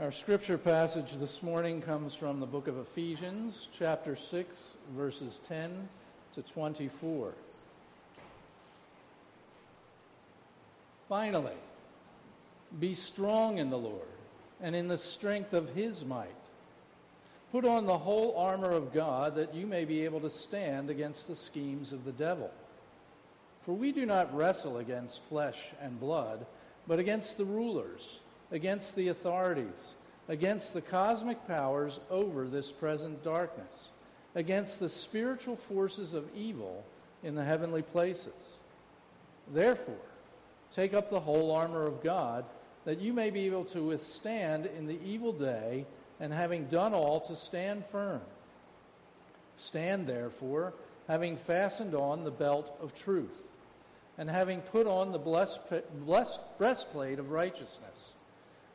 Our scripture passage this morning comes from the book of Ephesians, chapter 6, verses 10 to 24. Finally, be strong in the Lord and in the strength of his might. Put on the whole armor of God that you may be able to stand against the schemes of the devil. For we do not wrestle against flesh and blood, but against the rulers against the authorities, against the cosmic powers over this present darkness, against the spiritual forces of evil in the heavenly places. Therefore, take up the whole armor of God, that you may be able to withstand in the evil day, and having done all, to stand firm. Stand, therefore, having fastened on the belt of truth, and having put on the blessed, breastplate of righteousness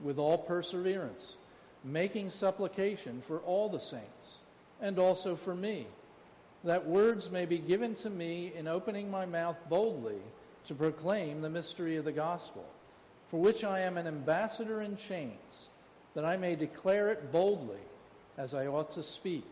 with all perseverance, making supplication for all the saints, and also for me, that words may be given to me in opening my mouth boldly to proclaim the mystery of the gospel, for which I am an ambassador in chains, that I may declare it boldly as I ought to speak,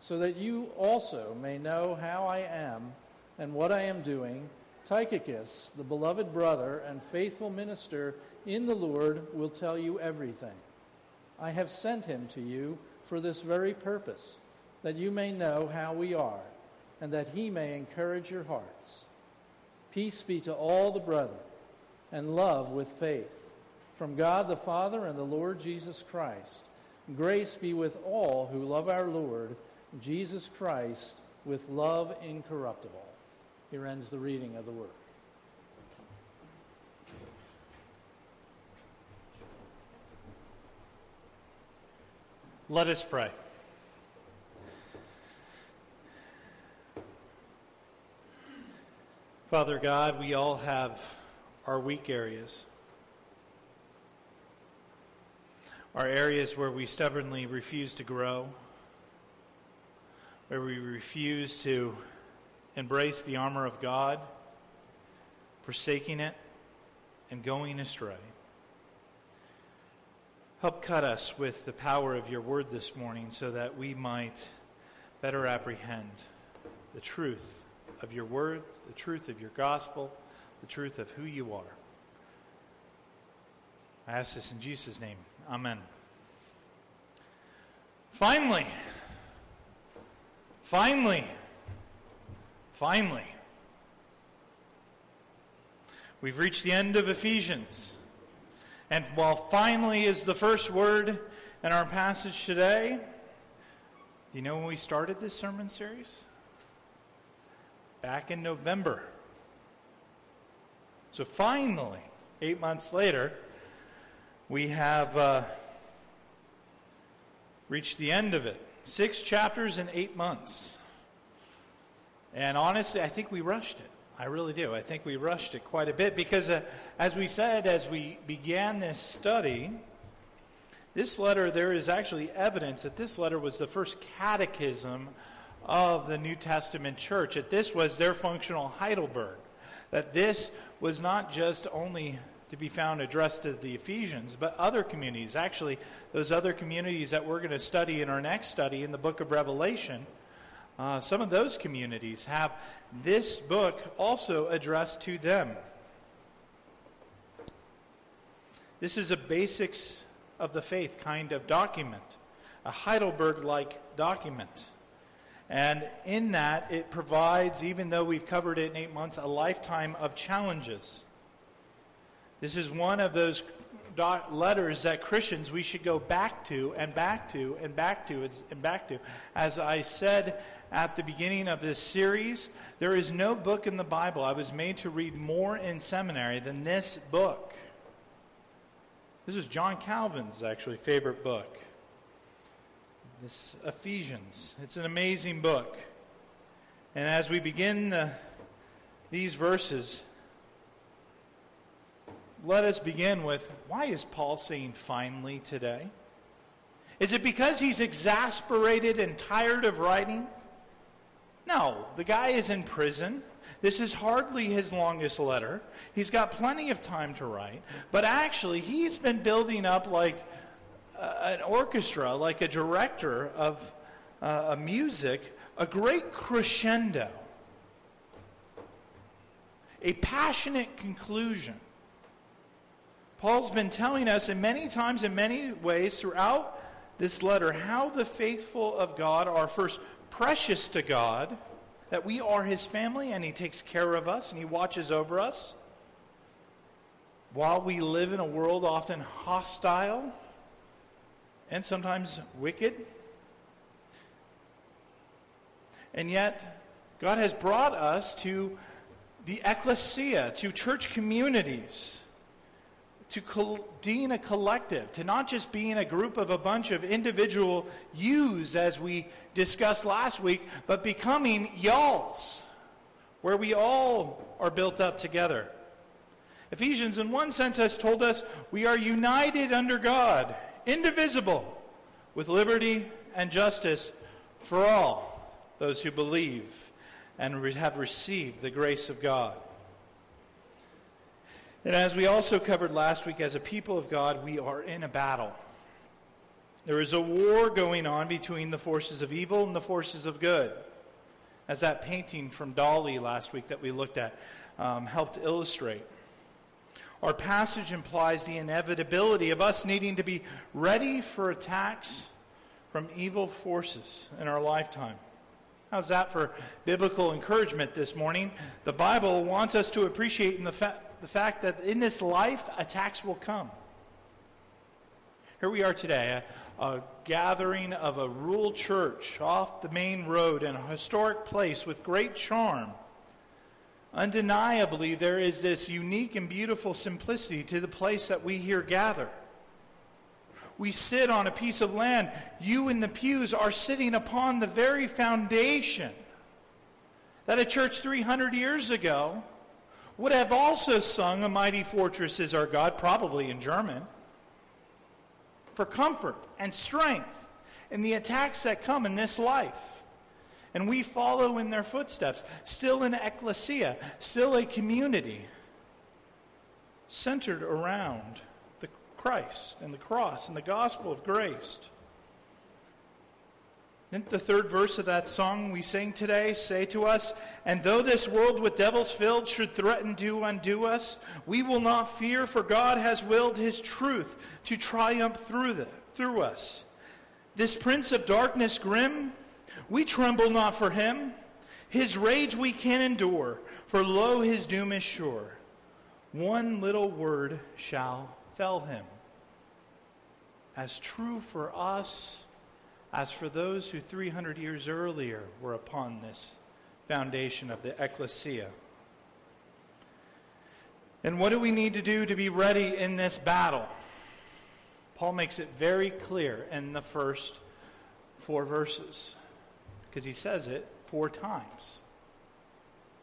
so that you also may know how I am and what I am doing. Tychicus, the beloved brother and faithful minister in the Lord will tell you everything. I have sent him to you for this very purpose, that you may know how we are, and that he may encourage your hearts. Peace be to all the brethren, and love with faith. From God the Father and the Lord Jesus Christ, grace be with all who love our Lord, Jesus Christ, with love incorruptible. Here ends the reading of the word. Let us pray. Father God, we all have our weak areas. Our areas where we stubbornly refuse to grow, where we refuse to embrace the armor of God, forsaking it and going astray. Help cut us with the power of your word this morning so that we might better apprehend the truth of your word, the truth of your gospel, the truth of who you are. I ask this in Jesus' name. Amen. Finally, finally, finally, we've reached the end of Ephesians. And while finally is the first word in our passage today, do you know when we started this sermon series? Back in November. So finally, eight months later, we have uh, reached the end of it. Six chapters in eight months. And honestly, I think we rushed it. I really do. I think we rushed it quite a bit because, uh, as we said, as we began this study, this letter, there is actually evidence that this letter was the first catechism of the New Testament church, that this was their functional Heidelberg, that this was not just only to be found addressed to the Ephesians, but other communities. Actually, those other communities that we're going to study in our next study in the book of Revelation uh, some of those communities have this book also addressed to them. This is a basics of the faith kind of document, a Heidelberg like document. And in that, it provides, even though we've covered it in eight months, a lifetime of challenges. This is one of those letters that Christians we should go back to and back to and back to and back to. As I said at the beginning of this series, there is no book in the Bible I was made to read more in seminary than this book. This is John Calvin's actually favorite book. This Ephesians. It's an amazing book. And as we begin the, these verses, let us begin with why is Paul saying finally today? Is it because he's exasperated and tired of writing? No, the guy is in prison. This is hardly his longest letter. He's got plenty of time to write. But actually, he's been building up like uh, an orchestra, like a director of uh, a music, a great crescendo, a passionate conclusion. Paul's been telling us in many times, in many ways throughout this letter, how the faithful of God are first precious to God, that we are his family and he takes care of us and he watches over us. While we live in a world often hostile and sometimes wicked, and yet God has brought us to the ecclesia, to church communities to being a collective, to not just being a group of a bunch of individual yous, as we discussed last week, but becoming y'alls, where we all are built up together. Ephesians, in one sense, has told us we are united under God, indivisible, with liberty and justice for all those who believe and have received the grace of God. And as we also covered last week, as a people of God, we are in a battle. There is a war going on between the forces of evil and the forces of good. As that painting from Dali last week that we looked at um, helped illustrate. Our passage implies the inevitability of us needing to be ready for attacks from evil forces in our lifetime. How's that for biblical encouragement this morning? The Bible wants us to appreciate in the fact the fact that in this life, attacks will come. Here we are today, a, a, gathering of a rural church off the main road in a historic place with great charm. Undeniably, there is this unique and beautiful simplicity to the place that we here gather. We sit on a piece of land. You in the pews are sitting upon the very foundation that a church 300 years ago would have also sung A Mighty Fortress is Our God, probably in German, for comfort and strength in the attacks that come in this life. And we follow in their footsteps, still an ecclesia, still a community centered around the Christ and the cross and the gospel of grace. Didn't the third verse of that song we sang today say to us, And though this world with devils filled should threaten to undo us, we will not fear, for God has willed his truth to triumph through, the, through us. This prince of darkness grim, we tremble not for him. His rage we can endure, for lo, his doom is sure. One little word shall fell him. As true for us as for those who 300 years earlier were upon this foundation of the ecclesia. And what do we need to do to be ready in this battle? Paul makes it very clear in the first four verses because he says it four times,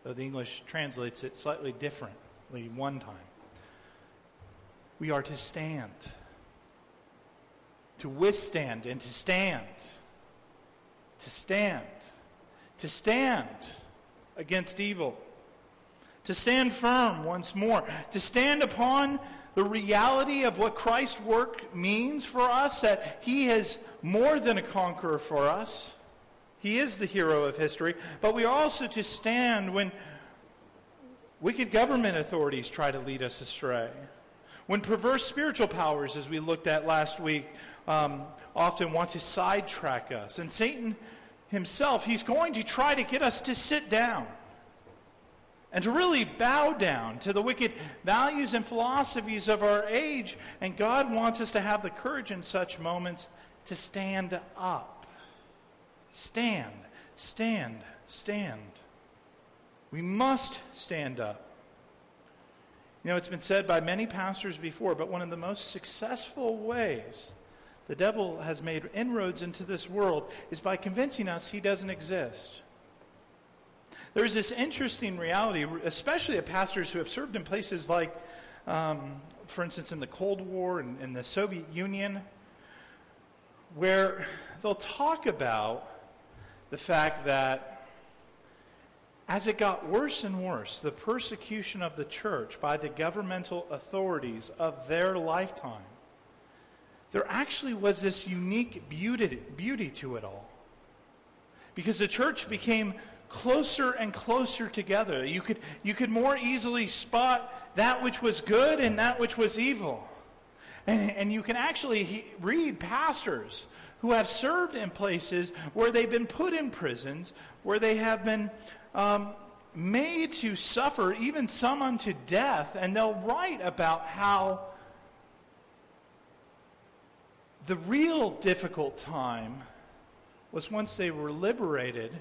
though the English translates it slightly differently one time. We are to stand to withstand and to stand. To stand. To stand against evil. To stand firm once more. To stand upon the reality of what Christ's work means for us, that he is more than a conqueror for us. He is the hero of history. But we are also to stand when wicked government authorities try to lead us astray. When perverse spiritual powers, as we looked at last week, um, often want to sidetrack us. And Satan himself, he's going to try to get us to sit down and to really bow down to the wicked values and philosophies of our age. And God wants us to have the courage in such moments to stand up. Stand, stand, stand. We must stand up. You know, it's been said by many pastors before, but one of the most successful ways the devil has made inroads into this world is by convincing us he doesn't exist. There's this interesting reality, especially of pastors who have served in places like, um, for instance, in the Cold War and in the Soviet Union, where they'll talk about the fact that as it got worse and worse, the persecution of the church by the governmental authorities of their lifetime, there actually was this unique beauty, beauty to it all. Because the church became closer and closer together. You could, you could more easily spot that which was good and that which was evil. And, and you can actually he, read pastors who have served in places where they've been put in prisons, where they have been um, made to suffer, even some unto death, and they'll write about how the real difficult time was once they were liberated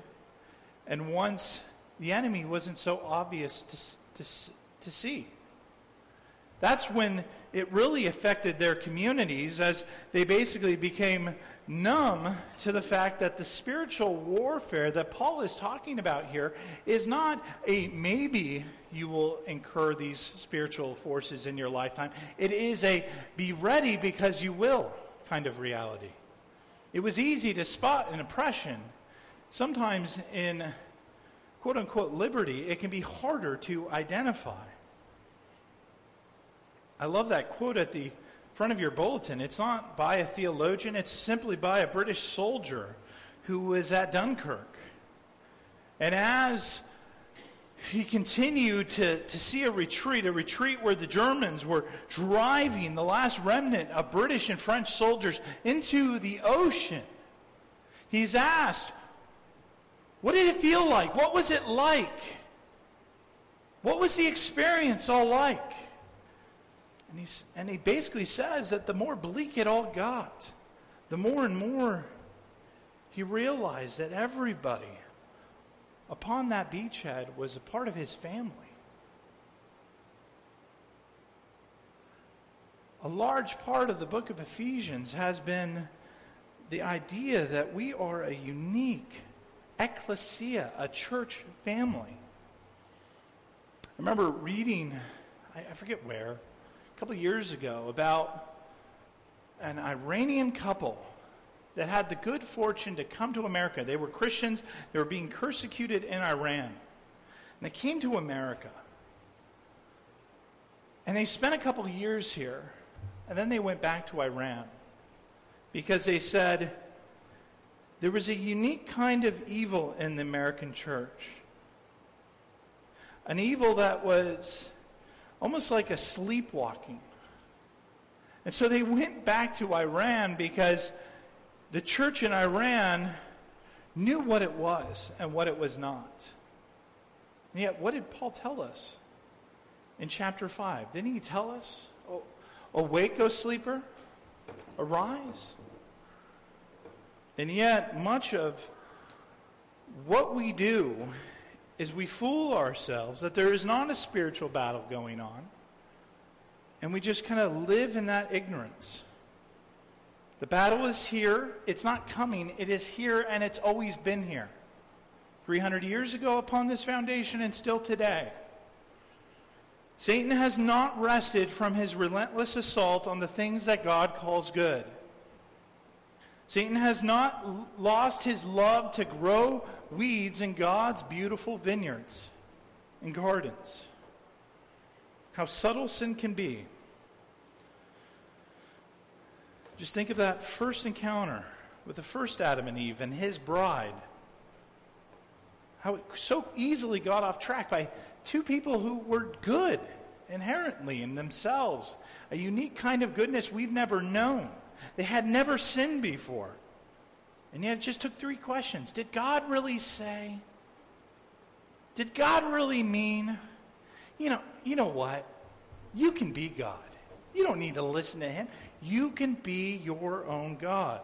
and once the enemy wasn't so obvious to, to, to see. That's when it really affected their communities as they basically became numb to the fact that the spiritual warfare that Paul is talking about here is not a maybe you will incur these spiritual forces in your lifetime. It is a be ready because you will kind of reality. It was easy to spot an oppression. Sometimes in quote unquote liberty, it can be harder to identify. I love that quote at the front of your bulletin. It's not by a theologian, it's simply by a British soldier who was at Dunkirk. And as he continued to, to see a retreat, a retreat where the Germans were driving the last remnant of British and French soldiers into the ocean. He's asked, What did it feel like? What was it like? What was the experience all like? And, he's, and he basically says that the more bleak it all got, the more and more he realized that everybody upon that beachhead was a part of his family. A large part of the book of Ephesians has been the idea that we are a unique ecclesia, a church family. I remember reading, I, forget where, couple years ago about an Iranian couple that had the good fortune to come to America. They were Christians, they were being persecuted in Iran. And they came to America. And they spent a couple years here, and then they went back to Iran because they said there was a unique kind of evil in the American church. An evil that was almost like a sleepwalking. And so they went back to Iran because the church in Iran knew what it was and what it was not. And yet, what did Paul tell us in chapter 5? Didn't he tell us, oh, Awake, O sleeper, arise? And yet, much of what we do is we fool ourselves that there is not a spiritual battle going on, and we just kind of live in that ignorance. The battle is here. It's not coming. It is here, and it's always been here. 300 years ago upon this foundation, and still today. Satan has not rested from his relentless assault on the things that God calls good. Satan has not lost his love to grow weeds in God's beautiful vineyards and gardens. How subtle sin can be. Just think of that first encounter with the first Adam and Eve and his bride. How it so easily got off track by two people who were good inherently in themselves. A unique kind of goodness we've never known. They had never sinned before. And yet it just took three questions. Did God really say? Did God really mean? You know, you know what? You can be God. You don't need to listen to him. You can be your own God.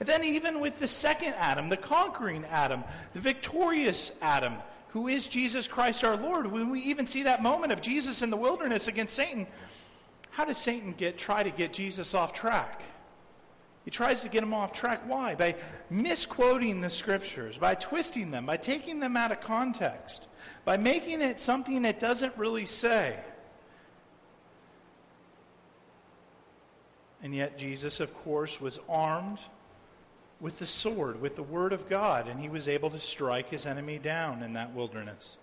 And then, even with the second Adam, the conquering Adam, the victorious Adam, who is Jesus Christ our Lord. When we even see that moment of Jesus in the wilderness against Satan, how does Satan get try to get Jesus off track? He tries to get him off track. Why? By misquoting the scriptures, by twisting them, by taking them out of context, by making it something it doesn't really say. And yet, Jesus, of course, was armed with the sword, with the word of God, and he was able to strike his enemy down in that wilderness.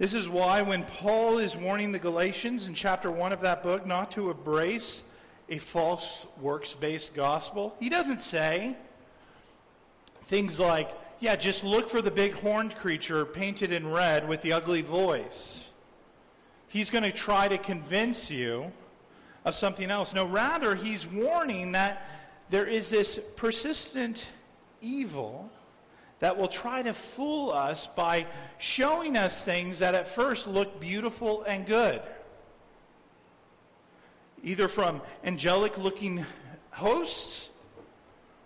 This is why, when Paul is warning the Galatians in chapter 1 of that book not to embrace a false works based gospel. He doesn't say things like, yeah, just look for the big horned creature painted in red with the ugly voice. He's going to try to convince you of something else. No, rather, he's warning that there is this persistent evil that will try to fool us by showing us things that at first look beautiful and good. Either from angelic looking hosts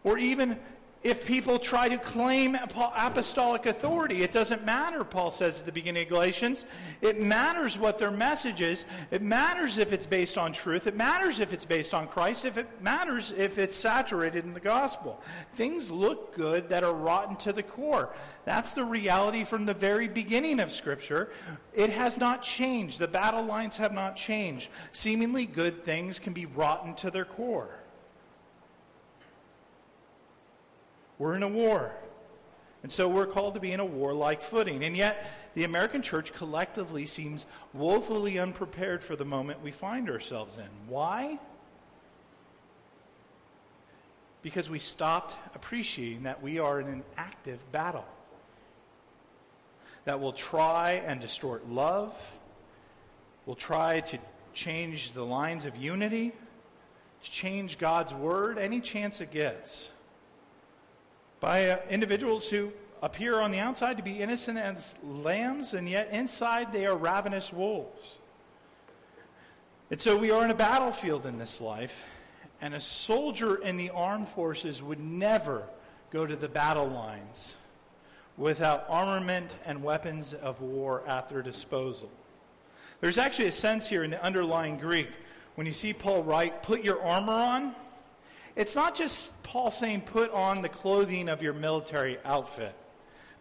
or even if people try to claim apostolic authority. It doesn't matter, Paul says at the beginning of Galatians. It matters what their message is. It matters if it's based on truth. It matters if it's based on Christ. If it matters if it's saturated in the gospel. Things look good that are rotten to the core. That's the reality from the very beginning of Scripture. It has not changed. The battle lines have not changed. Seemingly good things can be rotten to their core. We're in a war. And so we're called to be in a warlike footing. And yet, the American church collectively seems woefully unprepared for the moment we find ourselves in. Why? Because we stopped appreciating that we are in an active battle that will try and distort love, will try to change the lines of unity, to change God's word any chance it gets by uh, individuals who appear on the outside to be innocent as lambs, and yet inside they are ravenous wolves. And so we are in a battlefield in this life, and a soldier in the armed forces would never go to the battle lines without armament and weapons of war at their disposal. There's actually a sense here in the underlying Greek when you see Paul write, put your armor on it's not just Paul saying, put on the clothing of your military outfit.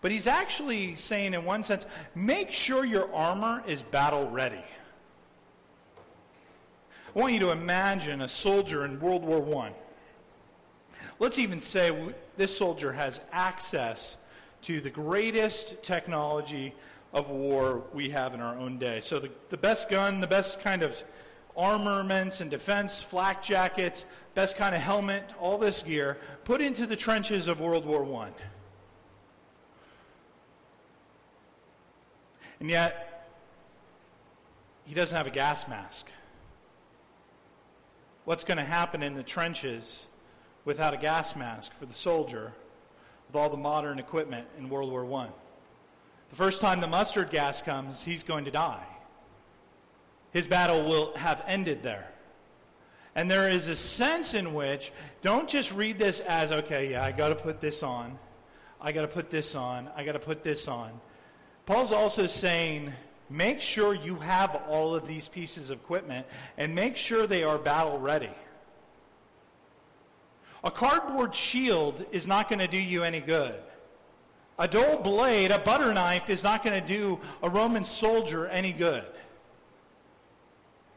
But he's actually saying, in one sense, make sure your armor is battle ready. I want you to imagine a soldier in World War I. Let's even say this soldier has access to the greatest technology of war we have in our own day. So the, the best gun, the best kind of armaments and defense, flak jackets, best kind of helmet, all this gear, put into the trenches of World War I. And yet, he doesn't have a gas mask. What's going to happen in the trenches without a gas mask for the soldier with all the modern equipment in World War I? The first time the mustard gas comes, he's going to die his battle will have ended there. And there is a sense in which, don't just read this as, okay, yeah, I got to put this on. I got to put this on. I got to put this on. Paul's also saying, make sure you have all of these pieces of equipment and make sure they are battle ready. A cardboard shield is not going to do you any good. A dull blade, a butter knife, is not going to do a Roman soldier any good.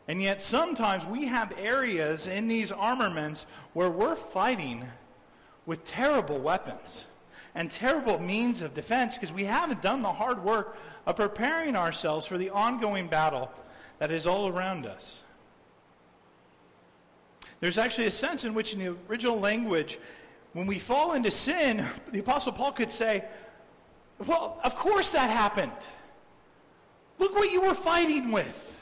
And yet sometimes we have areas in these armaments where we're fighting with terrible weapons and terrible means of defense because we haven't done the hard work of preparing ourselves for the ongoing battle that is all around us. There's actually a sense in which in the original language, when we fall into sin, the Apostle Paul could say, well, of course that happened. Look what you were fighting with.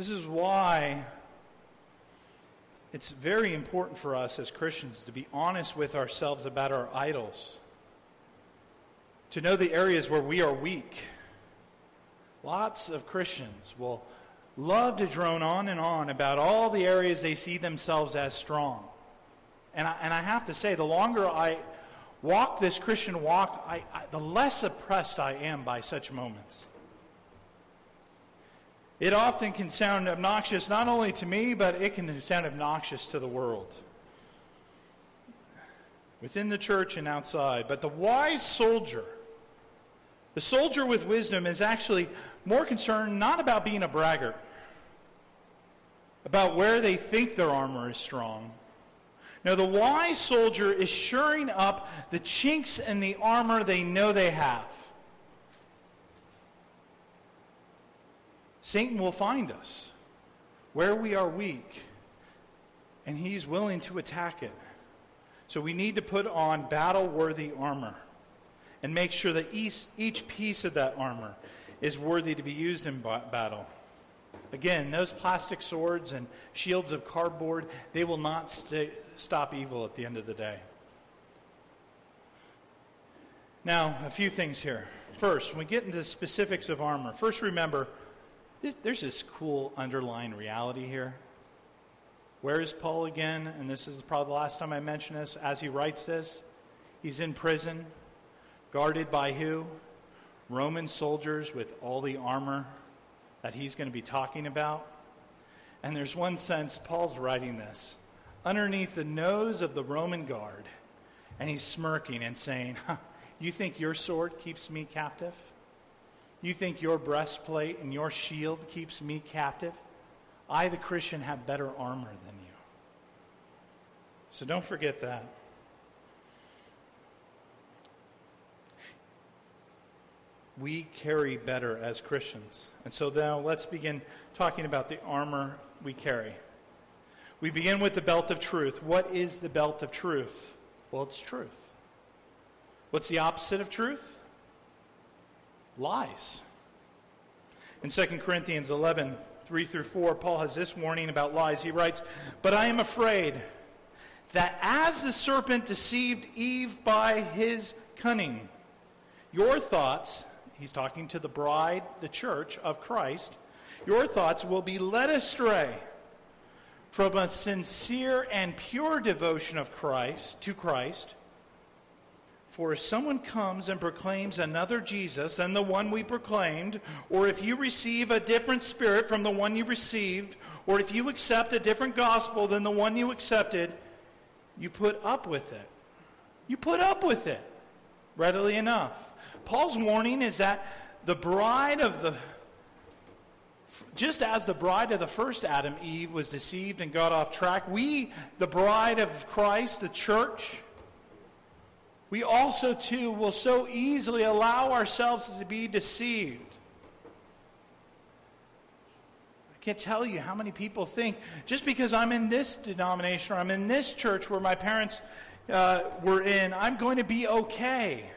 This is why it's very important for us as Christians to be honest with ourselves about our idols, to know the areas where we are weak. Lots of Christians will love to drone on and on about all the areas they see themselves as strong. And I, and I have to say, the longer I walk this Christian walk, I, I, the less oppressed I am by such moments. It often can sound obnoxious not only to me, but it can sound obnoxious to the world. Within the church and outside. But the wise soldier, the soldier with wisdom, is actually more concerned not about being a braggart, about where they think their armor is strong. No, the wise soldier is shoring up the chinks in the armor they know they have. Satan will find us where we are weak, and he's willing to attack it. So we need to put on battle worthy armor and make sure that each, each piece of that armor is worthy to be used in battle. Again, those plastic swords and shields of cardboard, they will not st- stop evil at the end of the day. Now, a few things here. First, when we get into the specifics of armor, first remember there's this cool underlying reality here. Where is Paul again? And this is probably the last time I mention this. As he writes this, he's in prison, guarded by who? Roman soldiers with all the armor that he's going to be talking about. And there's one sense Paul's writing this underneath the nose of the Roman guard, and he's smirking and saying, huh, You think your sword keeps me captive? You think your breastplate and your shield keeps me captive? I, the Christian, have better armor than you. So don't forget that. We carry better as Christians. And so now let's begin talking about the armor we carry. We begin with the belt of truth. What is the belt of truth? Well, it's truth. What's the opposite of truth? Lies. In 2 Corinthians 11, 3 through 4, Paul has this warning about lies. He writes, But I am afraid that as the serpent deceived Eve by his cunning, your thoughts, he's talking to the bride, the church of Christ, your thoughts will be led astray from a sincere and pure devotion of Christ to Christ for if someone comes and proclaims another Jesus than the one we proclaimed, or if you receive a different spirit from the one you received, or if you accept a different gospel than the one you accepted, you put up with it. You put up with it readily enough. Paul's warning is that the bride of the just as the bride of the first Adam, Eve, was deceived and got off track, we, the bride of Christ, the church, we also, too, will so easily allow ourselves to be deceived. I can't tell you how many people think just because I'm in this denomination or I'm in this church where my parents uh, were in, I'm going to be okay.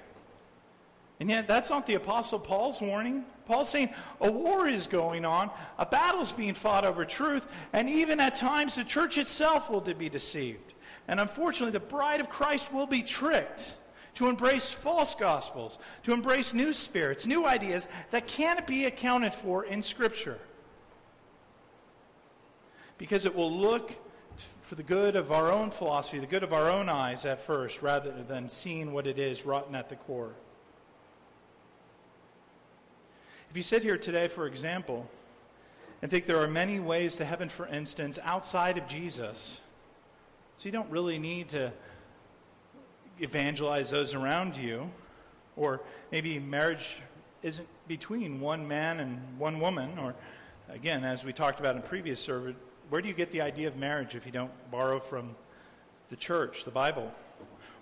And yet, that's not the Apostle Paul's warning. Paul's saying a war is going on, a battle is being fought over truth, and even at times the church itself will be deceived. And unfortunately, the bride of Christ will be tricked to embrace false gospels, to embrace new spirits, new ideas that can't be accounted for in Scripture. Because it will look for the good of our own philosophy, the good of our own eyes at first, rather than seeing what it is rotten at the core. If you sit here today, for example, and think there are many ways to heaven, for instance, outside of Jesus, so you don't really need to evangelize those around you. Or maybe marriage isn't between one man and one woman. Or, again, as we talked about in previous service, where do you get the idea of marriage if you don't borrow from the church, the Bible?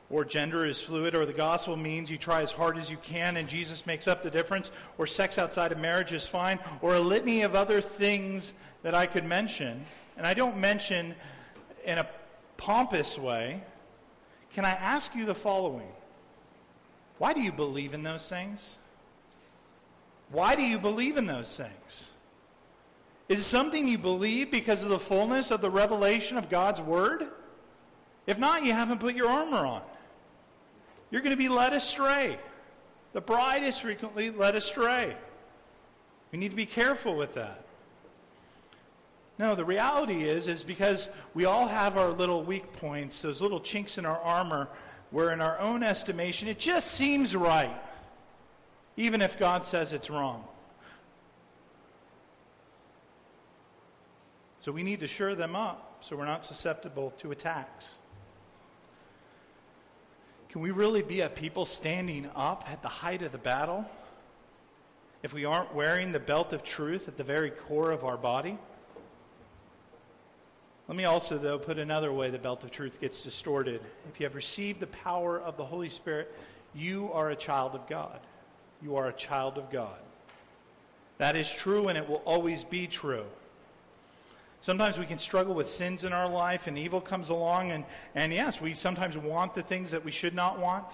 Or gender is fluid, or the gospel means you try as hard as you can and Jesus makes up the difference, or sex outside of marriage is fine, or a litany of other things that I could mention. And I don't mention in a pompous way, can I ask you the following? Why do you believe in those things? Why do you believe in those things? Is it something you believe because of the fullness of the revelation of God's Word? If not, you haven't put your armor on. You're going to be led astray. The bride is frequently led astray. We need to be careful with that. No, the reality is, is because we all have our little weak points, those little chinks in our armor, where in our own estimation it just seems right, even if God says it's wrong. So we need to shore them up so we're not susceptible to attacks. Can we really be a people standing up at the height of the battle if we aren't wearing the belt of truth at the very core of our body? Let me also, though, put another way the belt of truth gets distorted. If you have received the power of the Holy Spirit, you are a child of God. You are a child of God. That is true, and it will always be true. Sometimes we can struggle with sins in our life and evil comes along. And, and yes, we sometimes want the things that we should not want,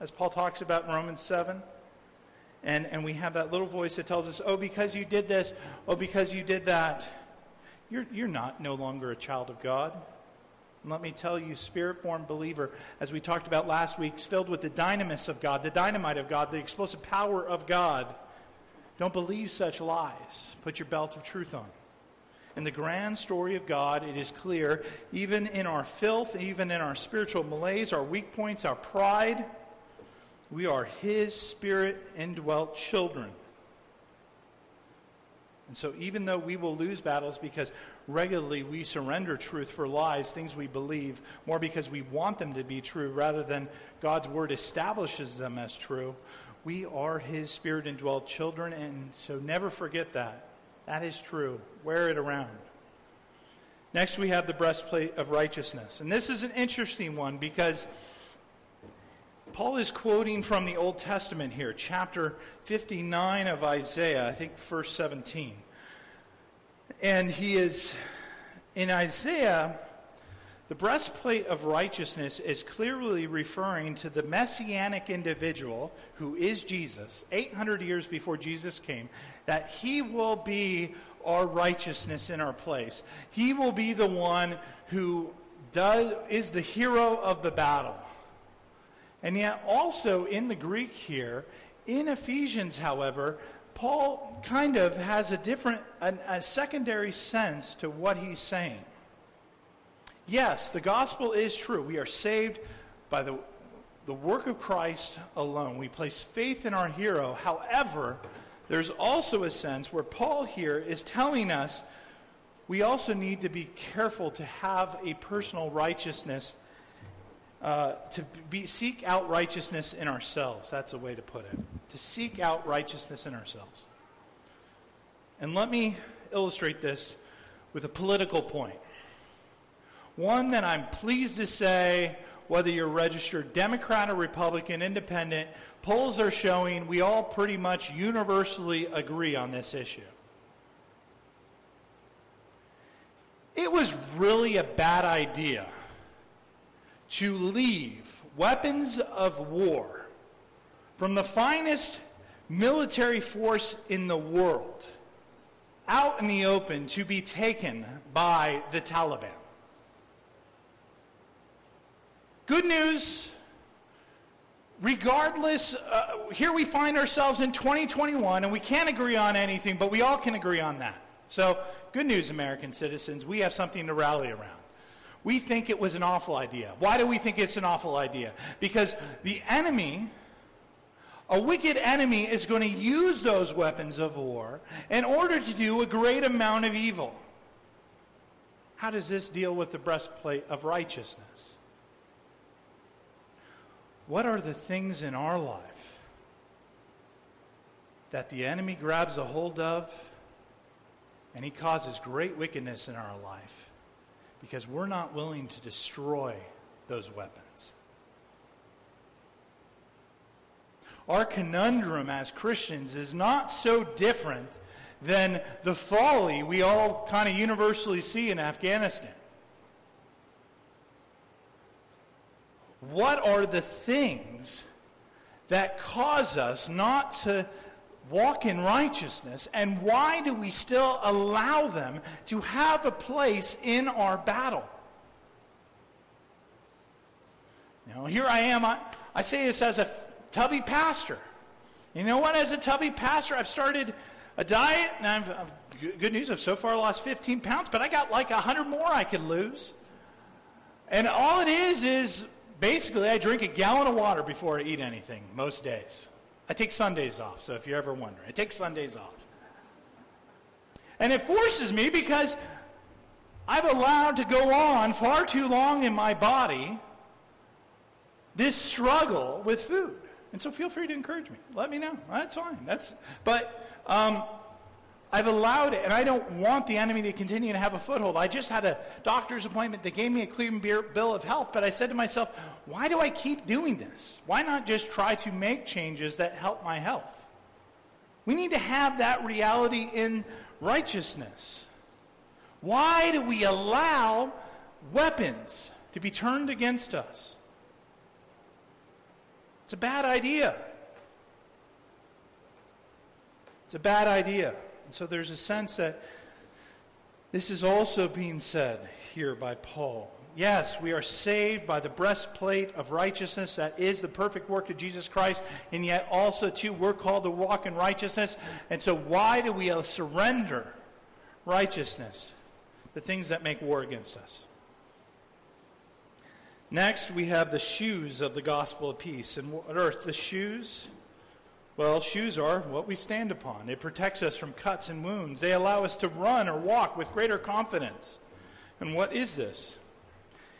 as Paul talks about in Romans 7. And, and we have that little voice that tells us, oh, because you did this, oh, because you did that, you're, you're not no longer a child of God. And let me tell you, spirit born believer, as we talked about last week, is filled with the dynamis of God, the dynamite of God, the explosive power of God. Don't believe such lies. Put your belt of truth on. In the grand story of God, it is clear, even in our filth, even in our spiritual malaise, our weak points, our pride, we are His Spirit indwelt children. And so, even though we will lose battles because regularly we surrender truth for lies, things we believe, more because we want them to be true rather than God's word establishes them as true, we are His Spirit indwelled children. And so, never forget that. That is true. Wear it around. Next, we have the breastplate of righteousness. And this is an interesting one because Paul is quoting from the Old Testament here, chapter 59 of Isaiah, I think verse 17. And he is, in Isaiah, the breastplate of righteousness is clearly referring to the messianic individual who is Jesus, 800 years before Jesus came, that he will be our righteousness in our place. He will be the one who does, is the hero of the battle. And yet, also in the Greek here, in Ephesians, however, Paul kind of has a different, a, a secondary sense to what he's saying. Yes, the gospel is true. We are saved by the, the work of Christ alone. We place faith in our hero. However, there's also a sense where Paul here is telling us we also need to be careful to have a personal righteousness, uh, to be, seek out righteousness in ourselves. That's a way to put it. To seek out righteousness in ourselves. And let me illustrate this with a political point. One that I'm pleased to say, whether you're registered Democrat or Republican, independent, polls are showing we all pretty much universally agree on this issue. It was really a bad idea to leave weapons of war from the finest military force in the world out in the open to be taken by the Taliban. Good news, regardless, uh, here we find ourselves in 2021 and we can't agree on anything, but we all can agree on that. So, good news, American citizens, we have something to rally around. We think it was an awful idea. Why do we think it's an awful idea? Because the enemy, a wicked enemy, is going to use those weapons of war in order to do a great amount of evil. How does this deal with the breastplate of righteousness? What are the things in our life that the enemy grabs a hold of and he causes great wickedness in our life because we're not willing to destroy those weapons? Our conundrum as Christians is not so different than the folly we all kind of universally see in Afghanistan. what are the things that cause us not to walk in righteousness, and why do we still allow them to have a place in our battle? Know, here I am. I, I say this as a tubby pastor. You know what? As a tubby pastor, I've started a diet, and I've, I've good news. I've so far lost 15 pounds, but I got like 100 more I could lose. And all it is is basically I drink a gallon of water before I eat anything most days. I take Sundays off, so if you're ever wondering, I take Sundays off. And it forces me because I've allowed to go on far too long in my body this struggle with food. And so feel free to encourage me. Let me know. That's fine. That's but um, I've allowed it, and I don't want the enemy to continue to have a foothold. I just had a doctor's appointment that gave me a clean bill of health, but I said to myself, why do I keep doing this? Why not just try to make changes that help my health? We need to have that reality in righteousness. Why do we allow weapons to be turned against us? It's a bad idea. It's a bad idea. And so there's a sense that this is also being said here by Paul. Yes, we are saved by the breastplate of righteousness that is the perfect work of Jesus Christ, and yet also, too, we're called to walk in righteousness. And so, why do we surrender righteousness? The things that make war against us. Next, we have the shoes of the gospel of peace. And what are the shoes? Well, shoes are what we stand upon. It protects us from cuts and wounds. They allow us to run or walk with greater confidence. And what is this?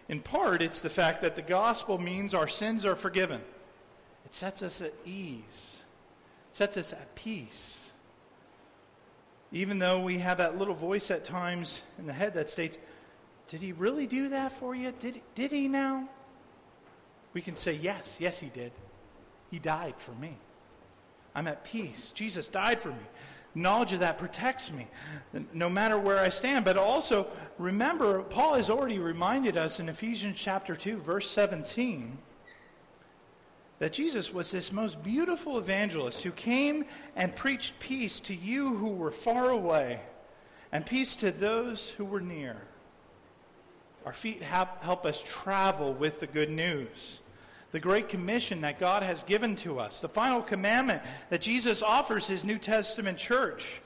In part, it's the fact that the gospel means our sins are forgiven. It sets us at ease, it sets us at peace. Even though we have that little voice at times in the head that states, did he really do that for you? Did, did he now? We can say, Yes, yes, he did. He died for me. I'm at peace. Jesus died for me. Knowledge of that protects me no matter where I stand. But also, remember, Paul has already reminded us in Ephesians chapter 2, verse 17, that Jesus was this most beautiful evangelist who came and preached peace to you who were far away and peace to those who were near. Our feet help us travel with the good news. The great commission that God has given to us. The final commandment that Jesus offers his New Testament church.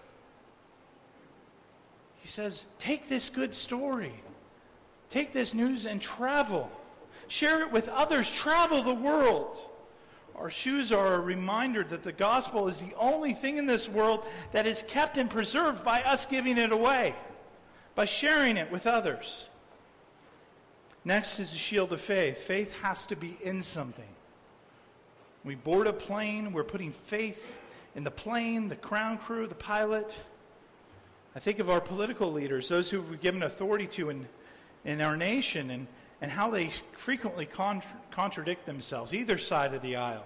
He says, Take this good story, take this news and travel. Share it with others. Travel the world. Our shoes are a reminder that the gospel is the only thing in this world that is kept and preserved by us giving it away, by sharing it with others. Next is the shield of faith. Faith has to be in something. We board a plane, we're putting faith in the plane, the ground crew, the pilot. I think of our political leaders, those who we've given authority to in, in our nation, and, and how they frequently contra- contradict themselves, either side of the aisle.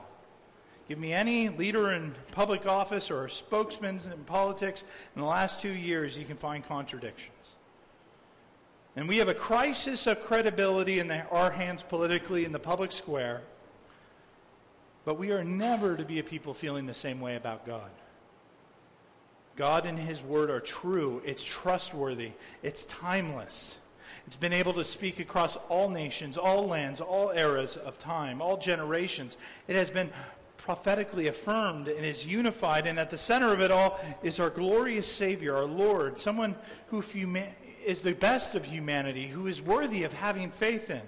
Give me any leader in public office or spokesman in politics in the last two years, you can find contradictions. And we have a crisis of credibility in the, our hands politically in the public square. But we are never to be a people feeling the same way about God. God and His Word are true, it's trustworthy, it's timeless. It's been able to speak across all nations, all lands, all eras of time, all generations. It has been prophetically affirmed and is unified, and at the center of it all is our glorious Savior, our Lord, someone who is the best of humanity, who is worthy of having faith in.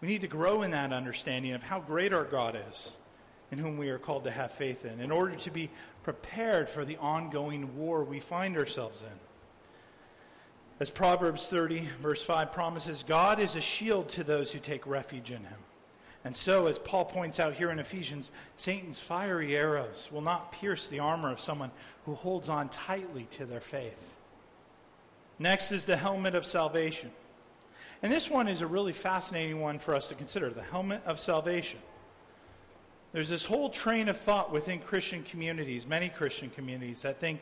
We need to grow in that understanding of how great our God is, in whom we are called to have faith in, in order to be prepared for the ongoing war we find ourselves in. As Proverbs 30, verse 5 promises, God is a shield to those who take refuge in him. And so, as Paul points out here in Ephesians, Satan's fiery arrows will not pierce the armor of someone who holds on tightly to their faith. Next is the helmet of salvation. And this one is a really fascinating one for us to consider the helmet of salvation. There's this whole train of thought within Christian communities, many Christian communities, that think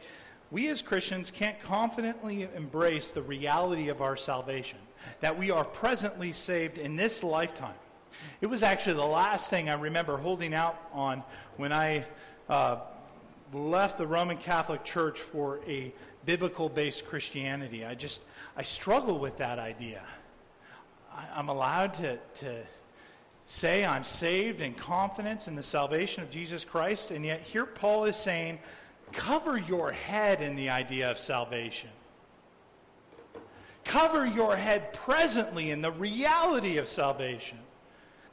we as Christians can't confidently embrace the reality of our salvation, that we are presently saved in this lifetime. It was actually the last thing I remember holding out on when I uh, left the Roman Catholic Church for a biblical based Christianity. I just, I struggle with that idea. I, am allowed to, to say I'm saved in confidence in the salvation of Jesus Christ, and yet here Paul is saying cover your head in the idea of salvation. Cover your head presently in the reality of salvation.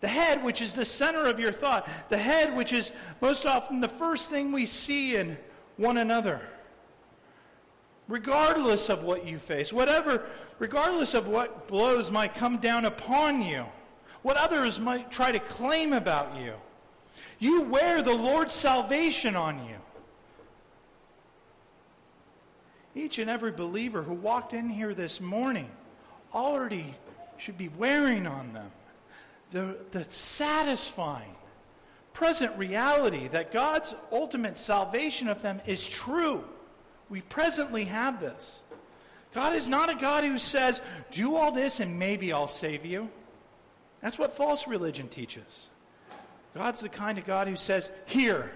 The head, which is the center of your thought. The head, which is most often the first thing we see in one another. Regardless of what you face, whatever, regardless of what blows might come down upon you, what others might try to claim about you, you wear the Lord's salvation on you. Each and every believer who walked in here this morning already should be wearing on them the, the satisfying present reality that God's ultimate salvation of them is true. We presently have this. God is not a God who says, do all this and maybe I'll save you. That's what false religion teaches. God's the kind of God who says, here,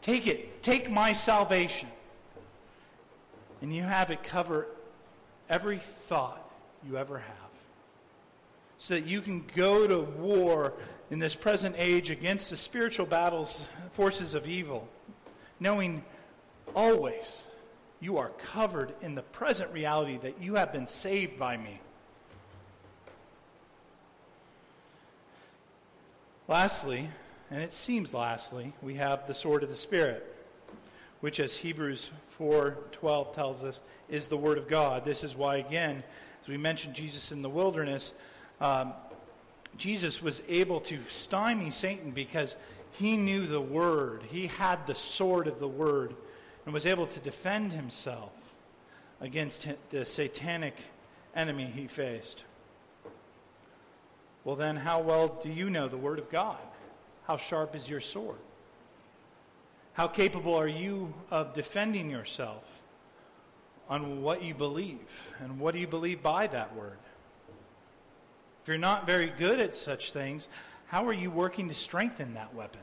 take it, take my salvation. And you have it cover every thought you ever have. So that you can go to war in this present age against the spiritual battles, forces of evil, knowing always you are covered in the present reality that you have been saved by me. Lastly, and it seems lastly, we have the sword of the Spirit, which as Hebrews 4:12 tells us is the word of God. This is why again, as we mentioned Jesus in the wilderness, um, Jesus was able to stymie Satan because he knew the word. He had the sword of the word and was able to defend himself against the satanic enemy he faced. Well, then, how well do you know the Word of God? How sharp is your sword? How capable are you of defending yourself on what you believe? And what do you believe by that Word? If you're not very good at such things, how are you working to strengthen that weapon?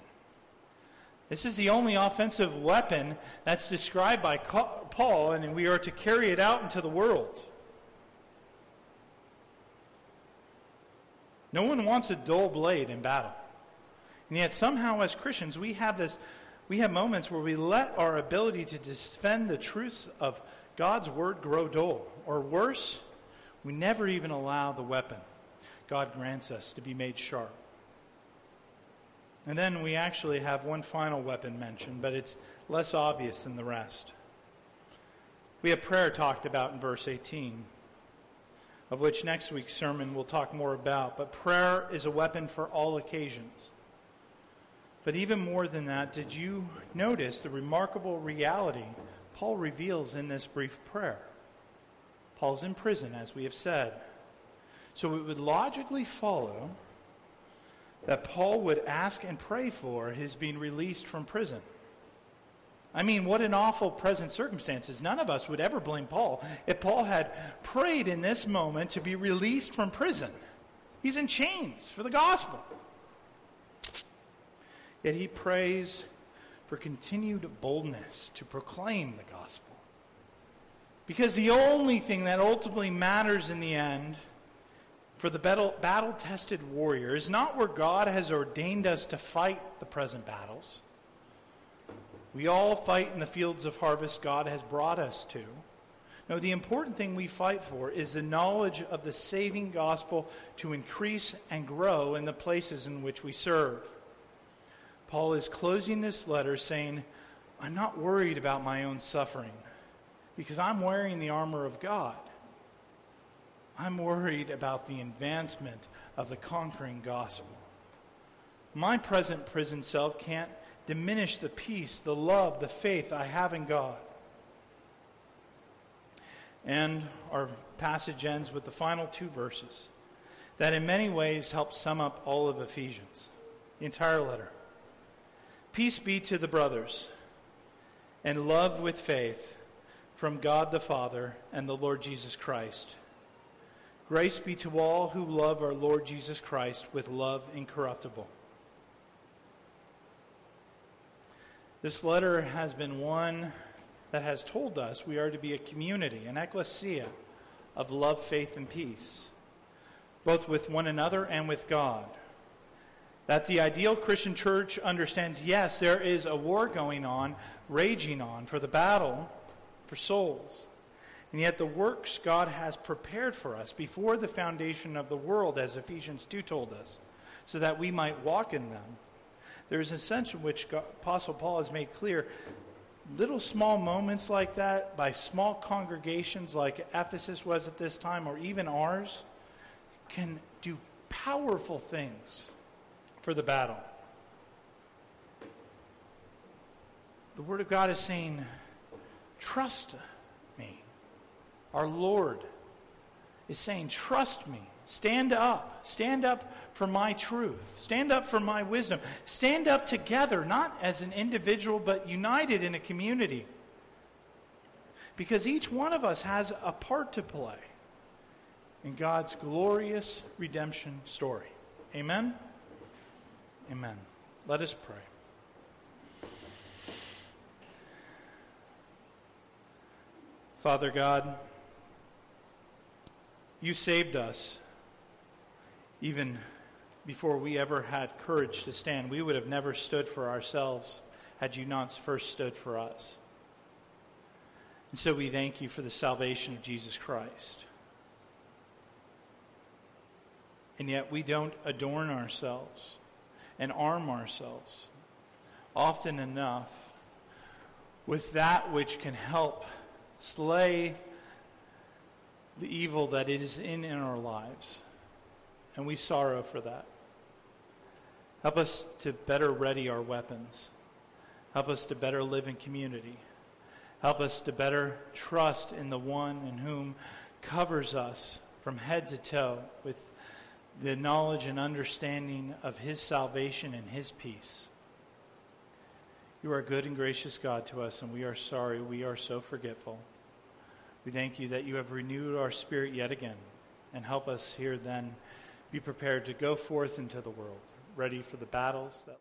This is the only offensive weapon that's described by Paul, and we are to carry it out into the world. No one wants a dull blade in battle. And yet, somehow, as Christians, we have this. We have moments where we let our ability to defend the truths of God's word grow dull. Or worse, we never even allow the weapon God grants us to be made sharp. And then we actually have one final weapon mentioned, but it's less obvious than the rest. We have prayer talked about in verse 18, of which next week's sermon we'll talk more about. But prayer is a weapon for all occasions. But even more than that, did you notice the remarkable reality Paul reveals in this brief prayer? Paul's in prison, as we have said. So it would logically follow that Paul would ask and pray for his being released from prison. I mean, what an awful present circumstances. None of us would ever blame Paul if Paul had prayed in this moment to be released from prison. He's in chains for the gospel. Yet he prays for continued boldness to proclaim the gospel. Because the only thing that ultimately matters in the end for the battle tested warrior is not where God has ordained us to fight the present battles. We all fight in the fields of harvest God has brought us to. No, the important thing we fight for is the knowledge of the saving gospel to increase and grow in the places in which we serve. Paul is closing this letter saying, I'm not worried about my own suffering because I'm wearing the armor of God. I'm worried about the advancement of the conquering gospel. My present prison cell can't diminish the peace, the love, the faith I have in God. And our passage ends with the final two verses that in many ways help sum up all of Ephesians, the entire letter. Peace be to the brothers, and love with faith from God the Father and the Lord Jesus Christ. Grace be to all who love our Lord Jesus Christ with love incorruptible. This letter has been one that has told us we are to be a community, an ecclesia of love, faith, and peace, both with one another and with God. That the ideal Christian church understands yes, there is a war going on, raging on, for the battle for souls. And yet, the works God has prepared for us before the foundation of the world, as Ephesians 2 told us, so that we might walk in them. There is a sense in which God, Apostle Paul has made clear little small moments like that by small congregations like Ephesus was at this time, or even ours, can do powerful things for the battle. The Word of God is saying, trust. Our Lord is saying, trust me. Stand up. Stand up for my truth. Stand up for my wisdom. Stand up together, not as an individual, but united in a community. Because each one of us has a part to play in God's glorious redemption story. Amen? Amen. Let us pray. Father God, you saved us even before we ever had courage to stand. We would have never stood for ourselves had you not first stood for us. And so we thank you for the salvation of Jesus Christ. And yet we don't adorn ourselves and arm ourselves often enough with that which can help slay the evil that is in, in our lives. And we sorrow for that. Help us to better ready our weapons. Help us to better live in community. Help us to better trust in the one in whom covers us from head to toe with the knowledge and understanding of his salvation and his peace. You are a good and gracious God to us, and we are sorry we are so forgetful. We thank you that you have renewed our spirit yet again, and help us here then be prepared to go forth into the world, ready for the battles that